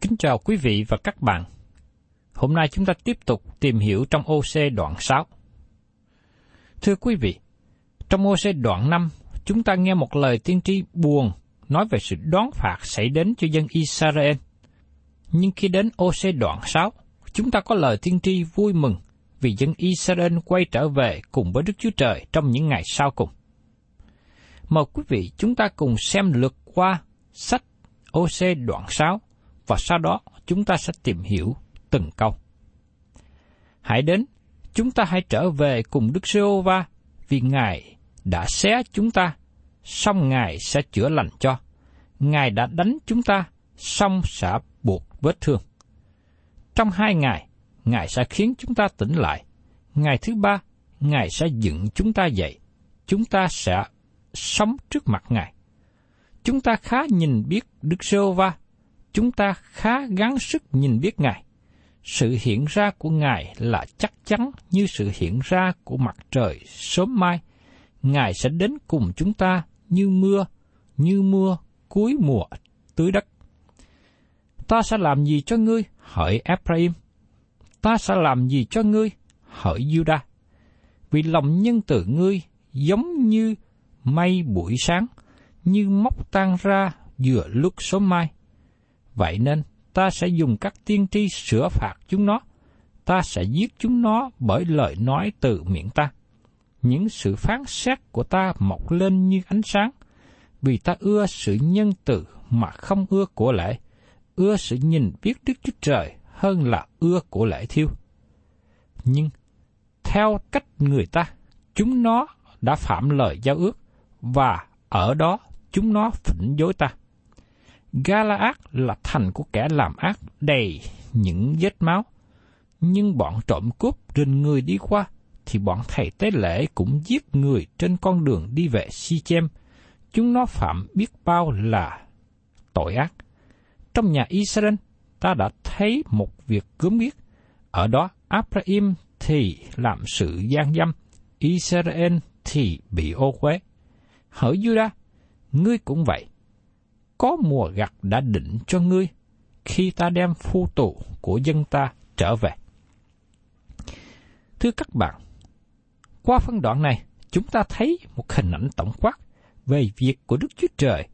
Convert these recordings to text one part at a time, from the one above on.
Kính chào quý vị và các bạn. Hôm nay chúng ta tiếp tục tìm hiểu trong OC đoạn 6. Thưa quý vị, trong OC đoạn 5, chúng ta nghe một lời tiên tri buồn nói về sự đoán phạt xảy đến cho dân Israel. Nhưng khi đến OC đoạn 6, chúng ta có lời tiên tri vui mừng vì dân Israel quay trở về cùng với Đức Chúa Trời trong những ngày sau cùng. Mời quý vị chúng ta cùng xem lượt qua sách OC đoạn 6 và sau đó chúng ta sẽ tìm hiểu từng câu. Hãy đến, chúng ta hãy trở về cùng Đức giê va vì Ngài đã xé chúng ta, xong Ngài sẽ chữa lành cho. Ngài đã đánh chúng ta, xong sẽ buộc vết thương. Trong hai ngày, Ngài sẽ khiến chúng ta tỉnh lại. Ngày thứ ba, Ngài sẽ dựng chúng ta dậy. Chúng ta sẽ sống trước mặt Ngài. Chúng ta khá nhìn biết Đức Sô Va, chúng ta khá gắng sức nhìn biết Ngài. Sự hiện ra của Ngài là chắc chắn như sự hiện ra của mặt trời sớm mai. Ngài sẽ đến cùng chúng ta như mưa, như mưa cuối mùa tưới đất. Ta sẽ làm gì cho ngươi, hỡi Ephraim? Ta sẽ làm gì cho ngươi, hỡi Judah? Vì lòng nhân từ ngươi giống như mây buổi sáng, như móc tan ra giữa lúc sớm mai. Vậy nên, ta sẽ dùng các tiên tri sửa phạt chúng nó. Ta sẽ giết chúng nó bởi lời nói từ miệng ta. Những sự phán xét của ta mọc lên như ánh sáng, vì ta ưa sự nhân từ mà không ưa của lễ, ưa sự nhìn biết Đức Chúa Trời hơn là ưa của lễ thiêu. Nhưng, theo cách người ta, chúng nó đã phạm lời giao ước, và ở đó chúng nó phỉnh dối ta. Galaad là thành của kẻ làm ác đầy những vết máu, nhưng bọn trộm cướp trên người đi qua, thì bọn thầy tế lễ cũng giết người trên con đường đi về Si-chem. Chúng nó phạm biết bao là tội ác. Trong nhà Israel, ta đã thấy một việc gớm ghiếc. Ở đó, Abraham thì làm sự gian dâm, Israel thì bị ô quế. Hỡi Judah, ngươi cũng vậy. Có mùa gặt đã định cho ngươi khi ta đem phu tù của dân ta trở về. Thưa các bạn, qua phân đoạn này, chúng ta thấy một hình ảnh tổng quát về việc của Đức Chúa Trời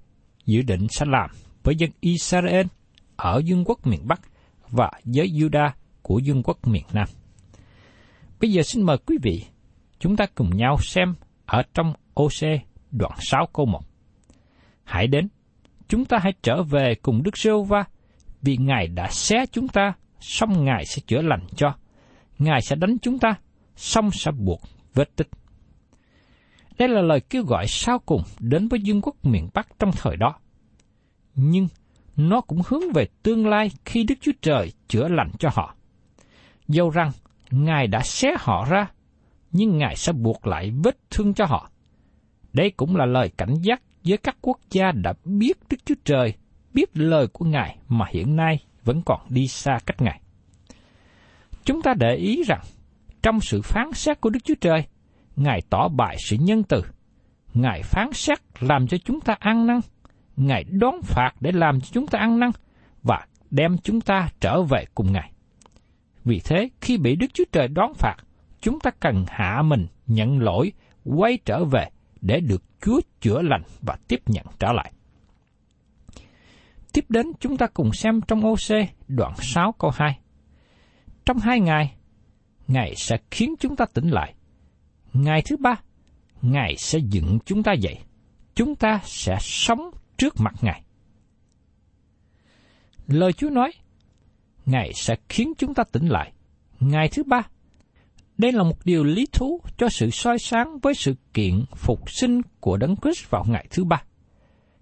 dự định sẽ làm với dân Israel ở vương quốc miền Bắc và giới Juda của vương quốc miền Nam. Bây giờ xin mời quý vị, chúng ta cùng nhau xem ở trong OC đoạn 6 câu 1. Hãy đến, chúng ta hãy trở về cùng Đức Sêu Va, vì Ngài đã xé chúng ta, xong Ngài sẽ chữa lành cho. Ngài sẽ đánh chúng ta, xong sẽ buộc vết tích. Đây là lời kêu gọi sau cùng đến với vương quốc miền Bắc trong thời đó. Nhưng nó cũng hướng về tương lai khi Đức Chúa Trời chữa lành cho họ. Dẫu rằng Ngài đã xé họ ra, nhưng Ngài sẽ buộc lại vết thương cho họ. Đây cũng là lời cảnh giác với các quốc gia đã biết Đức Chúa Trời, biết lời của Ngài mà hiện nay vẫn còn đi xa cách Ngài. Chúng ta để ý rằng, trong sự phán xét của Đức Chúa Trời, Ngài tỏ bại sự nhân từ. Ngài phán xét làm cho chúng ta ăn năn. Ngài đón phạt để làm cho chúng ta ăn năn và đem chúng ta trở về cùng Ngài. Vì thế, khi bị Đức Chúa Trời đón phạt, chúng ta cần hạ mình, nhận lỗi, quay trở về để được Chúa chữa lành và tiếp nhận trở lại. Tiếp đến chúng ta cùng xem trong OC đoạn 6 câu 2. Trong hai ngày, Ngài sẽ khiến chúng ta tỉnh lại. Ngày thứ ba, Ngài sẽ dựng chúng ta dậy. Chúng ta sẽ sống trước mặt Ngài. Lời Chúa nói, Ngài sẽ khiến chúng ta tỉnh lại. Ngày thứ ba, đây là một điều lý thú cho sự soi sáng với sự kiện phục sinh của Đấng Christ vào ngày thứ ba.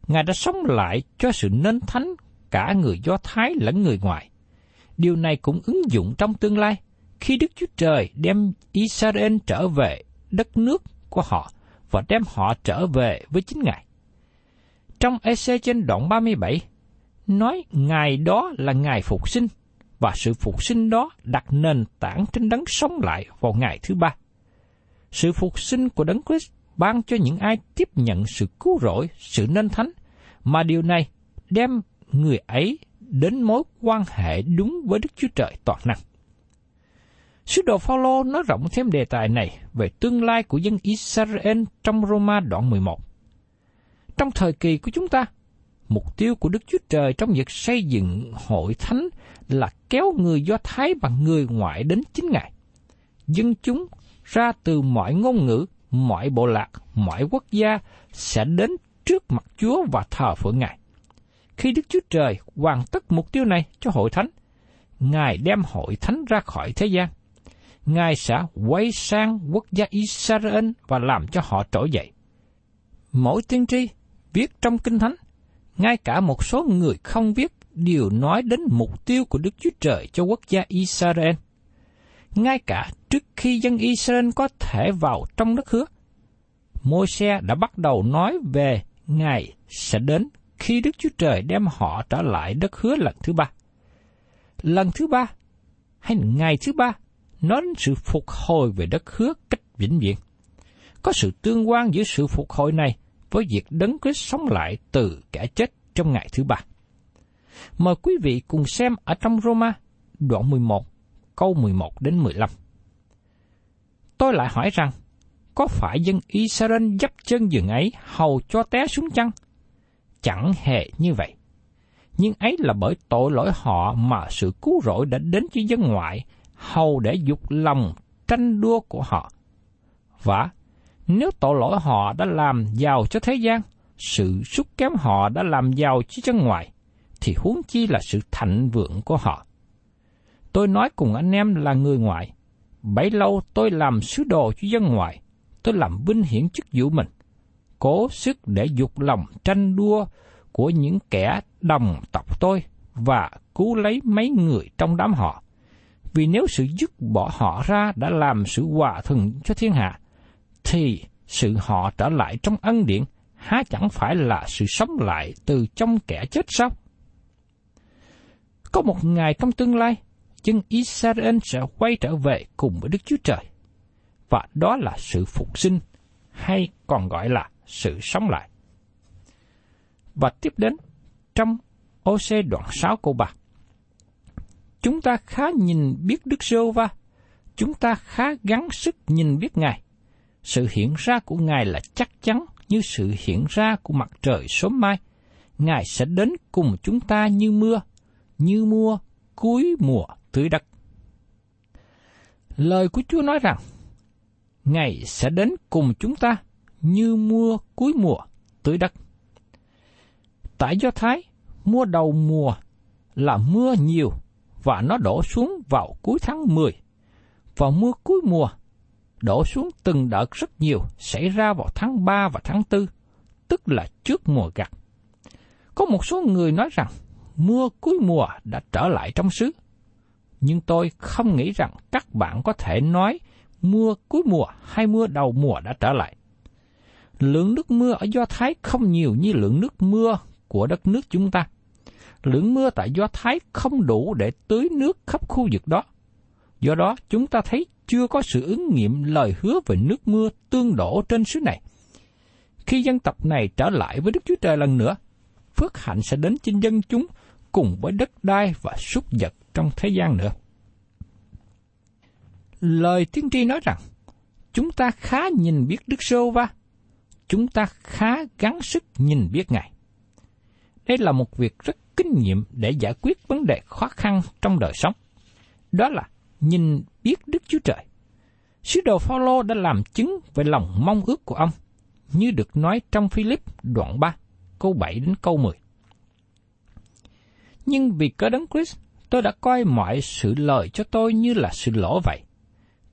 Ngài đã sống lại cho sự nên thánh cả người Do Thái lẫn người ngoại. Điều này cũng ứng dụng trong tương lai khi Đức Chúa Trời đem Israel trở về đất nước của họ và đem họ trở về với chính Ngài. Trong EC trên đoạn 37, nói Ngài đó là Ngài phục sinh, và sự phục sinh đó đặt nền tảng trên đấng sống lại vào ngày thứ ba. Sự phục sinh của đấng Christ ban cho những ai tiếp nhận sự cứu rỗi, sự nên thánh, mà điều này đem người ấy đến mối quan hệ đúng với Đức Chúa Trời toàn năng. Sứ đồ Phaolô nói rộng thêm đề tài này về tương lai của dân Israel trong Roma đoạn 11. Trong thời kỳ của chúng ta, mục tiêu của Đức Chúa Trời trong việc xây dựng hội thánh là kéo người Do Thái và người ngoại đến chính Ngài. Dân chúng ra từ mọi ngôn ngữ, mọi bộ lạc, mọi quốc gia sẽ đến trước mặt Chúa và thờ phượng Ngài. Khi Đức Chúa Trời hoàn tất mục tiêu này cho hội thánh, Ngài đem hội thánh ra khỏi thế gian. Ngài sẽ quay sang quốc gia Israel và làm cho họ trỗi dậy. Mỗi tiên tri viết trong Kinh Thánh, ngay cả một số người không viết đều nói đến mục tiêu của Đức Chúa Trời cho quốc gia Israel. Ngay cả trước khi dân Israel có thể vào trong đất hứa, Môi-se đã bắt đầu nói về ngày sẽ đến khi Đức Chúa Trời đem họ trở lại đất hứa lần thứ ba. Lần thứ ba, hay ngày thứ ba, nói đến sự phục hồi về đất hứa cách vĩnh viễn. Có sự tương quan giữa sự phục hồi này với việc đấng Christ sống lại từ kẻ chết trong ngày thứ ba. Mời quý vị cùng xem ở trong Roma, đoạn 11, câu 11 đến 15. Tôi lại hỏi rằng, có phải dân Israel dấp chân giường ấy hầu cho té xuống chăng? Chẳng hề như vậy. Nhưng ấy là bởi tội lỗi họ mà sự cứu rỗi đã đến cho dân ngoại, hầu để dục lòng tranh đua của họ. Và nếu tội lỗi họ đã làm giàu cho thế gian, sự xúc kém họ đã làm giàu cho dân ngoại, thì huống chi là sự thạnh vượng của họ. Tôi nói cùng anh em là người ngoại, bấy lâu tôi làm sứ đồ cho dân ngoại, tôi làm vinh hiển chức vụ mình, cố sức để dục lòng tranh đua của những kẻ đồng tộc tôi và cứu lấy mấy người trong đám họ. Vì nếu sự dứt bỏ họ ra đã làm sự hòa thuận cho thiên hạ, thì sự họ trở lại trong ân điển há chẳng phải là sự sống lại từ trong kẻ chết sao? Có một ngày trong tương lai, dân Israel sẽ quay trở về cùng với Đức Chúa Trời. Và đó là sự phục sinh, hay còn gọi là sự sống lại. Và tiếp đến, trong OC đoạn 6 câu 3. Chúng ta khá nhìn biết Đức Sô Va, chúng ta khá gắng sức nhìn biết Ngài. Sự hiện ra của Ngài là chắc chắn như sự hiện ra của mặt trời sớm mai. Ngài sẽ đến cùng chúng ta như mưa, như mưa cuối mùa tưới đất. Lời của Chúa nói rằng, ngài sẽ đến cùng chúng ta như mưa cuối mùa tưới đất. Tại Do Thái, mùa đầu mùa là mưa nhiều và nó đổ xuống vào cuối tháng 10. Và mưa cuối mùa đổ xuống từng đợt rất nhiều xảy ra vào tháng 3 và tháng 4, tức là trước mùa gặt. Có một số người nói rằng mưa cuối mùa đã trở lại trong xứ. Nhưng tôi không nghĩ rằng các bạn có thể nói mưa cuối mùa hay mưa đầu mùa đã trở lại. Lượng nước mưa ở Do Thái không nhiều như lượng nước mưa của đất nước chúng ta. Lượng mưa tại Do Thái không đủ để tưới nước khắp khu vực đó. Do đó, chúng ta thấy chưa có sự ứng nghiệm lời hứa về nước mưa tương đổ trên xứ này. Khi dân tộc này trở lại với Đức Chúa Trời lần nữa, phước hạnh sẽ đến trên dân chúng cùng với đất đai và súc vật trong thế gian nữa. Lời tiên tri nói rằng, chúng ta khá nhìn biết Đức Sô Va, chúng ta khá gắng sức nhìn biết Ngài. Đây là một việc rất kinh nghiệm để giải quyết vấn đề khó khăn trong đời sống. Đó là nhìn biết Đức Chúa Trời. Sứ đồ Phaolô đã làm chứng về lòng mong ước của ông, như được nói trong Philip đoạn 3, câu 7 đến câu 10. Nhưng vì cớ đấng Christ, tôi đã coi mọi sự lời cho tôi như là sự lỗ vậy.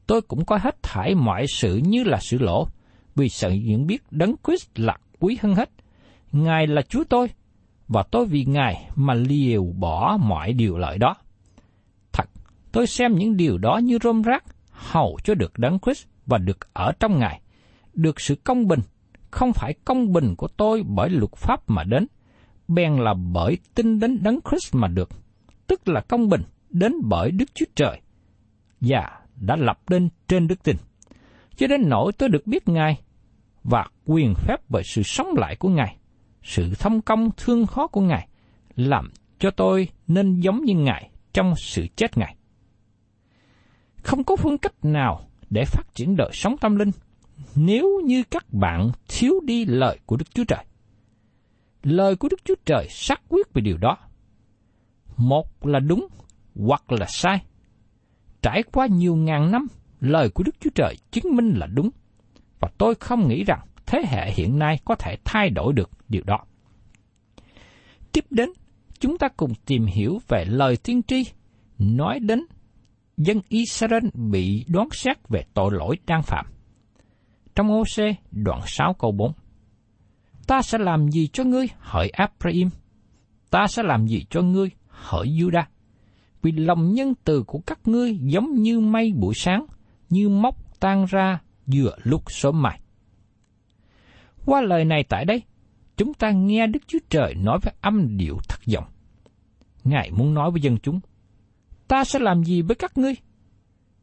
Tôi cũng coi hết thải mọi sự như là sự lỗ, vì sợ những biết đấng Christ là quý hơn hết. Ngài là Chúa tôi, và tôi vì Ngài mà liều bỏ mọi điều lợi đó. Tôi xem những điều đó như rôm rác, hầu cho được đấng Christ và được ở trong Ngài, được sự công bình, không phải công bình của tôi bởi luật pháp mà đến, bèn là bởi tin đến đấng Christ mà được, tức là công bình đến bởi Đức Chúa Trời, và đã lập lên trên đức tin. Cho đến nỗi tôi được biết Ngài và quyền phép về sự sống lại của Ngài, sự thông công thương khó của Ngài, làm cho tôi nên giống như Ngài trong sự chết Ngài. Không có phương cách nào để phát triển đời sống tâm linh nếu như các bạn thiếu đi lời của Đức Chúa Trời. Lời của Đức Chúa Trời xác quyết về điều đó. Một là đúng hoặc là sai. Trải qua nhiều ngàn năm, lời của Đức Chúa Trời chứng minh là đúng. Và tôi không nghĩ rằng thế hệ hiện nay có thể thay đổi được điều đó. Tiếp đến, chúng ta cùng tìm hiểu về lời tiên tri nói đến dân Israel bị đoán xét về tội lỗi đang phạm. Trong ô đoạn 6 câu 4 Ta sẽ làm gì cho ngươi hỡi Ephraim? Ta sẽ làm gì cho ngươi hỡi Judah? Vì lòng nhân từ của các ngươi giống như mây buổi sáng, như móc tan ra giữa lúc sớm mai. Qua lời này tại đây, chúng ta nghe Đức Chúa Trời nói với âm điệu thất vọng. Ngài muốn nói với dân chúng, ta sẽ làm gì với các ngươi?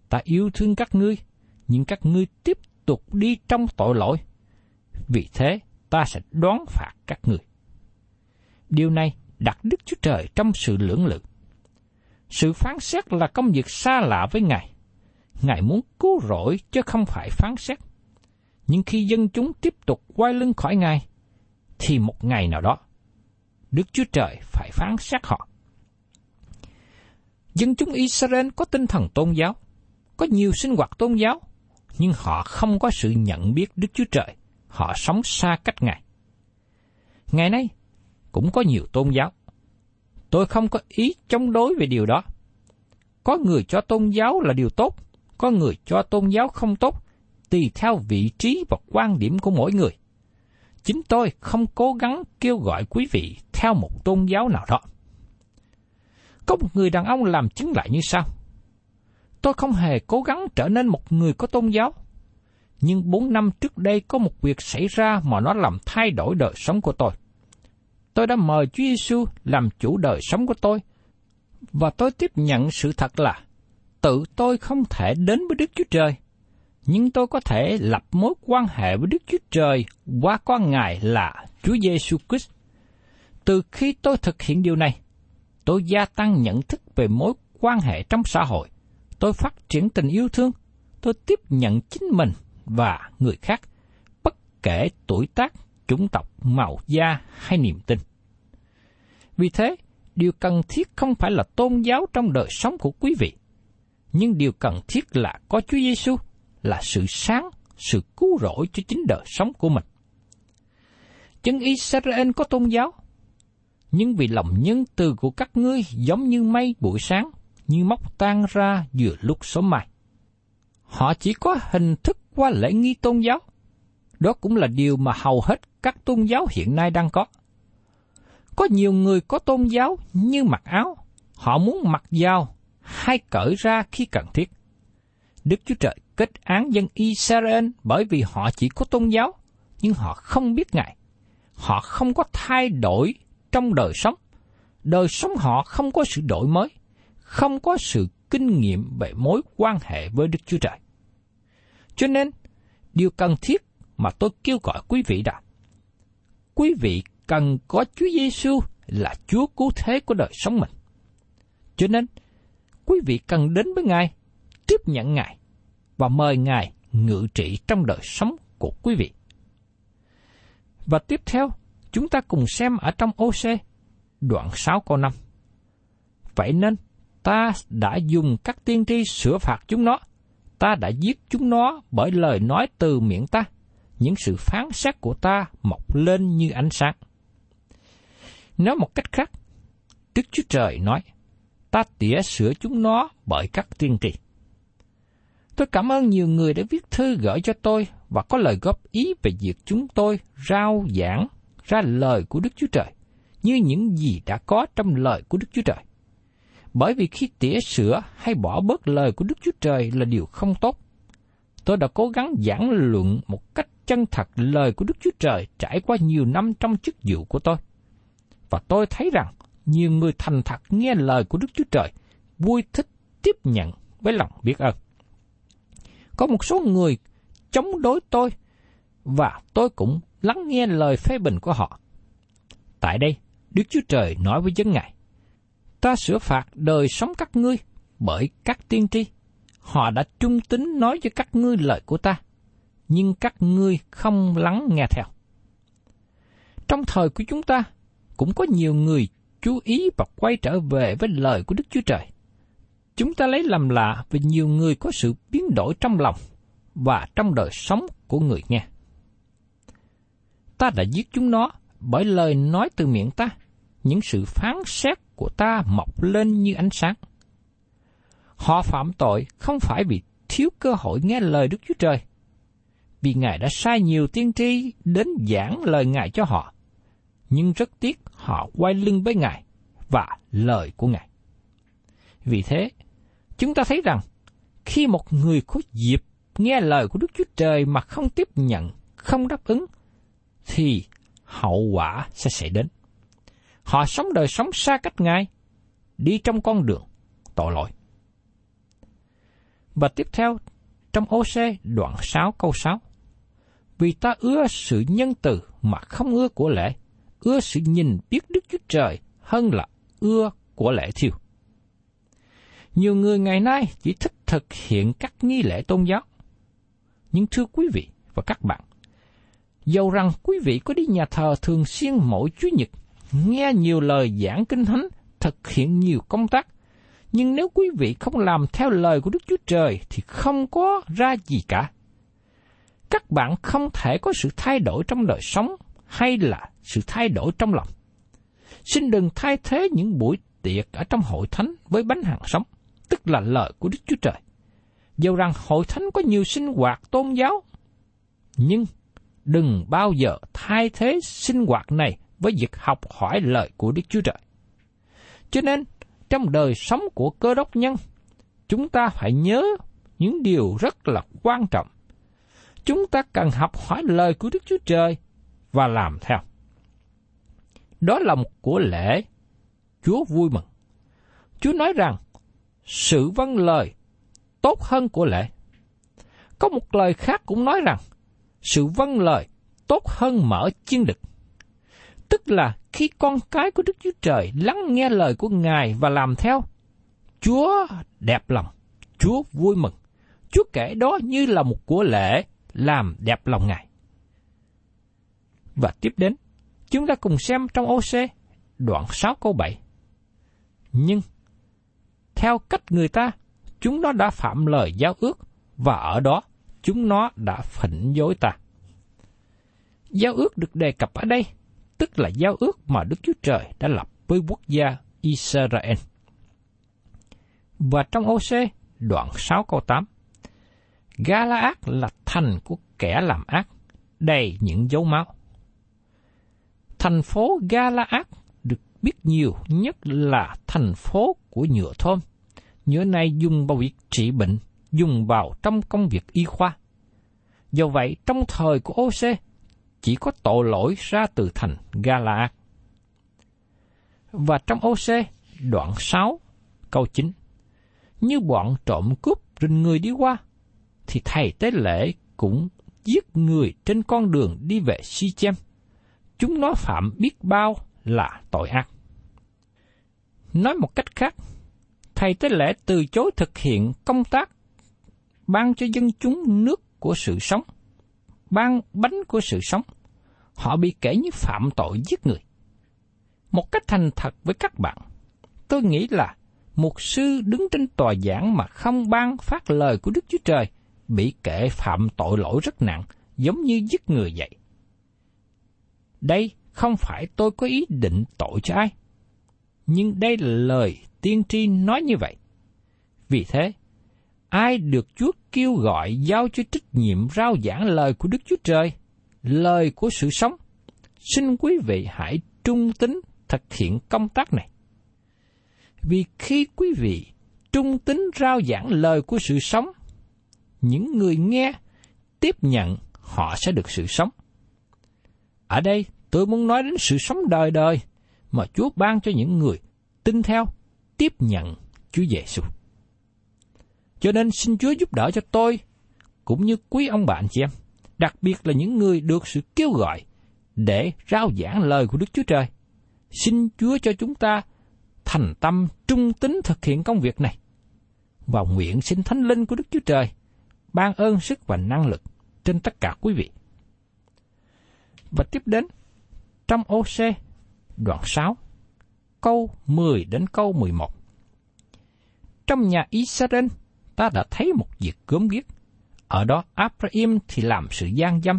Ta yêu thương các ngươi, nhưng các ngươi tiếp tục đi trong tội lỗi. Vì thế, ta sẽ đoán phạt các ngươi. Điều này đặt Đức Chúa Trời trong sự lưỡng lự. Sự phán xét là công việc xa lạ với Ngài. Ngài muốn cứu rỗi chứ không phải phán xét. Nhưng khi dân chúng tiếp tục quay lưng khỏi Ngài, thì một ngày nào đó, Đức Chúa Trời phải phán xét họ. Dân chúng Israel có tinh thần tôn giáo, có nhiều sinh hoạt tôn giáo, nhưng họ không có sự nhận biết Đức Chúa Trời họ sống xa cách Ngài. Ngày nay, cũng có nhiều tôn giáo. Tôi không có ý chống đối về điều đó. Có người cho tôn giáo là điều tốt, có người cho tôn giáo không tốt, tùy theo vị trí và quan điểm của mỗi người. Chính tôi không cố gắng kêu gọi quý vị theo một tôn giáo nào đó. Có một người đàn ông làm chứng lại như sau. Tôi không hề cố gắng trở nên một người có tôn giáo, nhưng bốn năm trước đây có một việc xảy ra mà nó làm thay đổi đời sống của tôi. Tôi đã mời Chúa Giêsu làm chủ đời sống của tôi, và tôi tiếp nhận sự thật là tự tôi không thể đến với Đức Chúa Trời, nhưng tôi có thể lập mối quan hệ với Đức Chúa Trời qua con Ngài là Chúa Giêsu Christ. Từ khi tôi thực hiện điều này, tôi gia tăng nhận thức về mối quan hệ trong xã hội. Tôi phát triển tình yêu thương. Tôi tiếp nhận chính mình và người khác, bất kể tuổi tác, chủng tộc, màu da hay niềm tin. Vì thế, điều cần thiết không phải là tôn giáo trong đời sống của quý vị, nhưng điều cần thiết là có Chúa Giêsu là sự sáng, sự cứu rỗi cho chính đời sống của mình. Chân Israel có tôn giáo, nhưng vì lòng nhân từ của các ngươi giống như mây buổi sáng, như móc tan ra vừa lúc sớm mai. Họ chỉ có hình thức qua lễ nghi tôn giáo. Đó cũng là điều mà hầu hết các tôn giáo hiện nay đang có. Có nhiều người có tôn giáo như mặc áo, họ muốn mặc dao hay cởi ra khi cần thiết. Đức Chúa Trời kết án dân Israel bởi vì họ chỉ có tôn giáo, nhưng họ không biết Ngài. Họ không có thay đổi trong đời sống. Đời sống họ không có sự đổi mới, không có sự kinh nghiệm về mối quan hệ với Đức Chúa Trời. Cho nên, điều cần thiết mà tôi kêu gọi quý vị là quý vị cần có Chúa Giêsu là Chúa cứu thế của đời sống mình. Cho nên, quý vị cần đến với Ngài, tiếp nhận Ngài và mời Ngài ngự trị trong đời sống của quý vị. Và tiếp theo, chúng ta cùng xem ở trong OC, đoạn 6 câu 5. Vậy nên, ta đã dùng các tiên tri sửa phạt chúng nó, ta đã giết chúng nó bởi lời nói từ miệng ta, những sự phán xét của ta mọc lên như ánh sáng. Nói một cách khác, Đức Chúa Trời nói, ta tỉa sửa chúng nó bởi các tiên tri. Tôi cảm ơn nhiều người đã viết thư gửi cho tôi và có lời góp ý về việc chúng tôi rao giảng ra lời của Đức Chúa Trời, như những gì đã có trong lời của Đức Chúa Trời. Bởi vì khi tỉa sửa hay bỏ bớt lời của Đức Chúa Trời là điều không tốt. Tôi đã cố gắng giảng luận một cách chân thật lời của Đức Chúa Trời trải qua nhiều năm trong chức vụ của tôi. Và tôi thấy rằng nhiều người thành thật nghe lời của Đức Chúa Trời, vui thích tiếp nhận với lòng biết ơn. Có một số người chống đối tôi và tôi cũng lắng nghe lời phê bình của họ. Tại đây, Đức Chúa Trời nói với dân Ngài, Ta sửa phạt đời sống các ngươi bởi các tiên tri. Họ đã trung tín nói cho các ngươi lời của ta, nhưng các ngươi không lắng nghe theo. Trong thời của chúng ta, cũng có nhiều người chú ý và quay trở về với lời của Đức Chúa Trời. Chúng ta lấy làm lạ vì nhiều người có sự biến đổi trong lòng và trong đời sống của người nghe. Ta đã giết chúng nó bởi lời nói từ miệng ta, những sự phán xét của ta mọc lên như ánh sáng. Họ phạm tội không phải vì thiếu cơ hội nghe lời Đức Chúa Trời, vì Ngài đã sai nhiều tiên tri đến giảng lời Ngài cho họ, nhưng rất tiếc họ quay lưng với Ngài và lời của Ngài. Vì thế, chúng ta thấy rằng khi một người có dịp nghe lời của Đức Chúa Trời mà không tiếp nhận, không đáp ứng, thì hậu quả sẽ xảy đến. Họ sống đời sống xa cách Ngài, đi trong con đường tội lỗi. Và tiếp theo, trong ô xe đoạn 6 câu 6. Vì ta ưa sự nhân từ mà không ưa của lễ, ưa sự nhìn biết Đức Chúa Trời hơn là ưa của lễ thiêu. Nhiều người ngày nay chỉ thích thực hiện các nghi lễ tôn giáo. Nhưng thưa quý vị và các bạn, dầu rằng quý vị có đi nhà thờ thường xuyên mỗi Chủ nhật, nghe nhiều lời giảng kinh thánh, thực hiện nhiều công tác, nhưng nếu quý vị không làm theo lời của Đức Chúa Trời thì không có ra gì cả. Các bạn không thể có sự thay đổi trong đời sống hay là sự thay đổi trong lòng. Xin đừng thay thế những buổi tiệc ở trong hội thánh với bánh hàng sống, tức là lời của Đức Chúa Trời. Dầu rằng hội thánh có nhiều sinh hoạt tôn giáo, nhưng đừng bao giờ thay thế sinh hoạt này với việc học hỏi lời của Đức Chúa Trời. Cho nên, trong đời sống của cơ đốc nhân, chúng ta phải nhớ những điều rất là quan trọng. Chúng ta cần học hỏi lời của Đức Chúa Trời và làm theo. Đó là một của lễ Chúa vui mừng. Chúa nói rằng sự vâng lời tốt hơn của lễ. Có một lời khác cũng nói rằng sự vâng lời tốt hơn mở chiên đực. Tức là khi con cái của Đức Chúa Trời lắng nghe lời của Ngài và làm theo, Chúa đẹp lòng, Chúa vui mừng. Chúa kể đó như là một của lễ làm đẹp lòng Ngài. Và tiếp đến, chúng ta cùng xem trong OC đoạn 6 câu 7. Nhưng, theo cách người ta, chúng nó đã phạm lời giao ước và ở đó chúng nó đã phỉnh dối ta. Giao ước được đề cập ở đây, tức là giao ước mà Đức Chúa Trời đã lập với quốc gia Israel. Và trong OC, đoạn 6 câu 8, Galaad là thành của kẻ làm ác, đầy những dấu máu. Thành phố Galaad được biết nhiều nhất là thành phố của nhựa thơm. Nhựa này dùng vào việc trị bệnh, dùng vào trong công việc y khoa. Do vậy, trong thời của OC, chỉ có tội lỗi ra từ thành Galaad. Và trong OC, đoạn 6, câu 9, như bọn trộm cướp rình người đi qua, thì thầy tế lễ cũng giết người trên con đường đi về si chem. Chúng nó phạm biết bao là tội ác. Nói một cách khác, thầy tế lễ từ chối thực hiện công tác ban cho dân chúng nước của sự sống, ban bánh của sự sống. Họ bị kể như phạm tội giết người. Một cách thành thật với các bạn, tôi nghĩ là một sư đứng trên tòa giảng mà không ban phát lời của Đức Chúa Trời bị kể phạm tội lỗi rất nặng, giống như giết người vậy. Đây không phải tôi có ý định tội cho ai, nhưng đây là lời tiên tri nói như vậy. Vì thế, ai được Chúa kêu gọi giao cho trách nhiệm rao giảng lời của Đức Chúa Trời, lời của sự sống, xin quý vị hãy trung tín thực hiện công tác này. Vì khi quý vị trung tín rao giảng lời của sự sống, những người nghe tiếp nhận họ sẽ được sự sống. Ở đây tôi muốn nói đến sự sống đời đời mà Chúa ban cho những người tin theo tiếp nhận Chúa Giêsu. Cho nên xin Chúa giúp đỡ cho tôi cũng như quý ông bạn chị em, đặc biệt là những người được sự kêu gọi để rao giảng lời của Đức Chúa Trời. Xin Chúa cho chúng ta thành tâm trung tín thực hiện công việc này. Và nguyện xin Thánh Linh của Đức Chúa Trời ban ơn sức và năng lực trên tất cả quý vị. Và tiếp đến, trong OC, đoạn 6, câu 10 đến câu 11. Trong nhà Israel, ta đã thấy một việc gớm ghiếc. Ở đó Abraham thì làm sự gian dâm,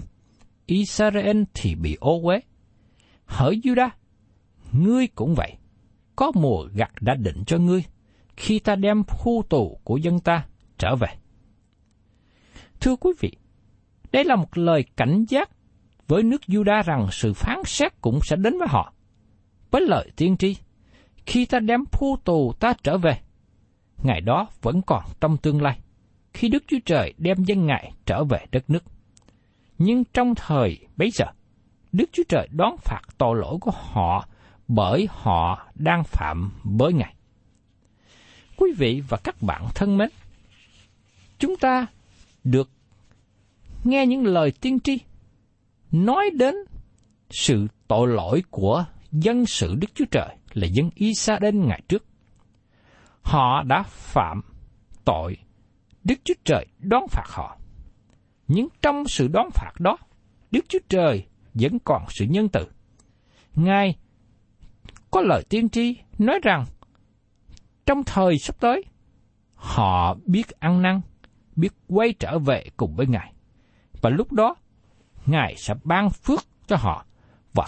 Israel thì bị ô uế. Hỡi Judah, ngươi cũng vậy. Có mùa gặt đã định cho ngươi, khi ta đem khu tù của dân ta trở về. Thưa quý vị, đây là một lời cảnh giác với nước Juda rằng sự phán xét cũng sẽ đến với họ. Với lời tiên tri, khi ta đem phu tù ta trở về, ngày đó vẫn còn trong tương lai, khi Đức Chúa Trời đem dân Ngài trở về đất nước. Nhưng trong thời bấy giờ, Đức Chúa Trời đón phạt tội lỗi của họ bởi họ đang phạm với Ngài. Quý vị và các bạn thân mến, chúng ta được nghe những lời tiên tri nói đến sự tội lỗi của dân sự Đức Chúa Trời là dân Israel ngày trước. Họ đã phạm tội, Đức Chúa Trời đón phạt họ. Nhưng trong sự đón phạt đó, Đức Chúa Trời vẫn còn sự nhân từ. Ngài có lời tiên tri nói rằng trong thời sắp tới, họ biết ăn năn, biết quay trở về cùng với Ngài. Và lúc đó, Ngài sẽ ban phước cho họ và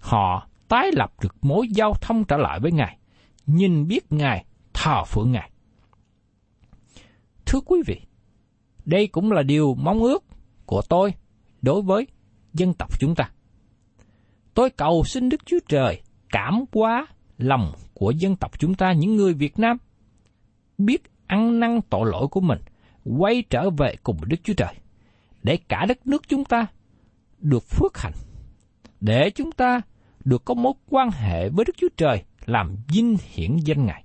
họ tái lập được mối giao thông trở lại với Ngài, nhìn biết Ngài, thờ phượng Ngài. Thưa quý vị, đây cũng là điều mong ước của tôi đối với dân tộc chúng ta. Tôi cầu xin Đức Chúa Trời cảm hóa lòng của dân tộc chúng ta những người Việt Nam biết ăn năn tội lỗi của mình, quay trở về cùng Đức Chúa Trời, để cả đất nước chúng ta được phước hạnh, để chúng ta được có mối quan hệ với Đức Chúa Trời làm vinh hiển danh Ngài.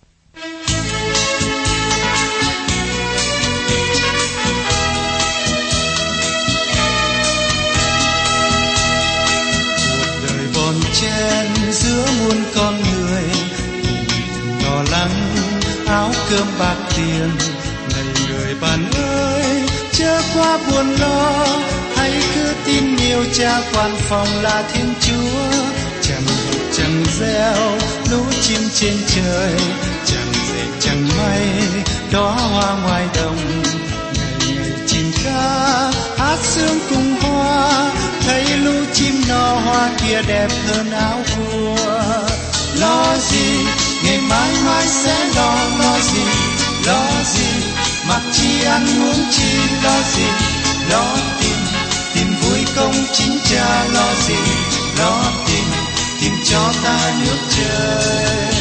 Cơm bạc tiền. Này người bạn ơi, chớ quá buồn lo. Hãy cứ tin nhiều cha quan phòng là thiên chúa. Chẳng chẳng gieo lũ chim trên trời. Chẳng dệt chẳng mây đó hoa ngoài đồng. Ngày ngày chim ca, hát sương cùng hoa. Thấy lũ chim no hoa kia đẹp hơn áo vua. Lo gì? Ngày mai mai sẽ lo lo gì lo gì? Mặc chi ăn uống chi lo gì? Lo tìm tìm vui công chính cha lo gì? Lo tìm tìm cho ta nước trời.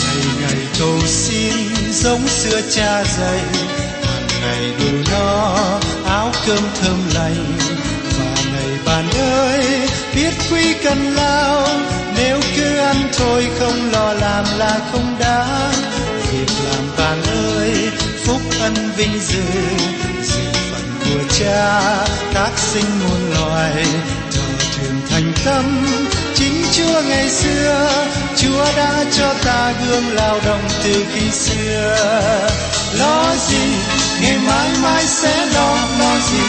Ngày ngày cầu xin giống xưa cha dạy, hàng ngày đủ no áo cơm thơm lành. Và ngày bạn ơi, biết quý cần lao nếu cứ ăn thôi không lo làm là không đáng. Việc làm bạn ơi, phúc ân vinh dự dự phận của cha, các sinh muôn loài. Thờ thường thành tâm, chính chúa ngày xưa. Chúa đã cho ta gương lao động từ khi xưa. Lo gì, ngày mai mai sẽ lo lo gì?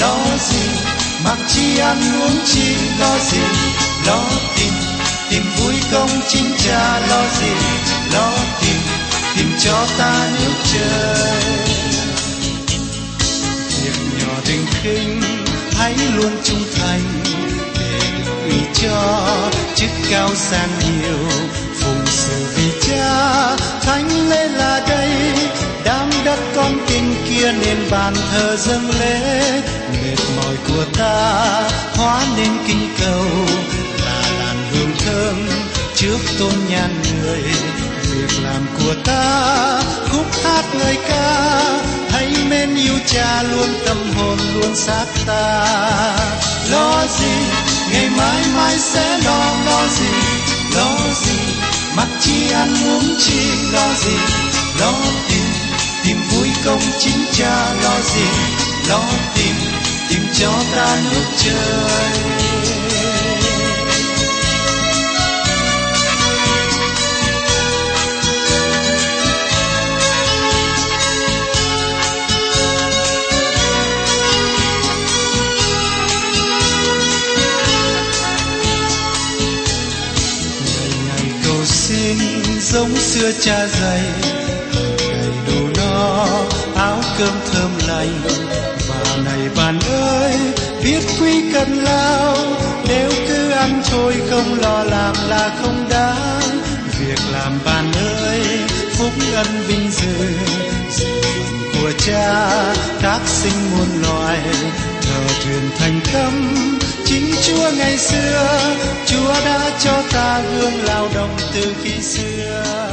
Lo gì, mặc chi ăn uống chi, lo gì? Lo tìm tìm vui công chính cha lo gì, lo tìm tìm cho ta nước trời việc nhỏ đừng khinh, hãy luôn trung thành để cho chức cao sang nhiều, phụng sự vì cha, thánh lễ là đây. Đám đất con kinh kia nên bàn thờ dâng lễ, mệt mỏi của ta, hóa nên kinh cầu thơm trước tôn nhan người. Việc làm của ta khúc hát lời ca, hãy mến yêu cha luôn tâm hồn luôn xác ta. Lo gì, ngày mai mai sẽ lo lo gì lo gì, mặc chi ăn uống chi, lo gì, lo tìm tìm vui công chính cha, lo gì, lo tìm tìm cho ta nước trời. Xưa cha dạy đầy đủ no áo cơm thơm lành. Và này bạn ơi biết quý cần lao, nếu cứ ăn thôi không lo làm là không đáng. Việc làm bạn ơi, phúc ân vinh dự phận của cha, các sinh muôn loài. Thờ truyền thành tâm, chính chúa ngày xưa, chúa đã cho ta gương lao động từ khi xưa.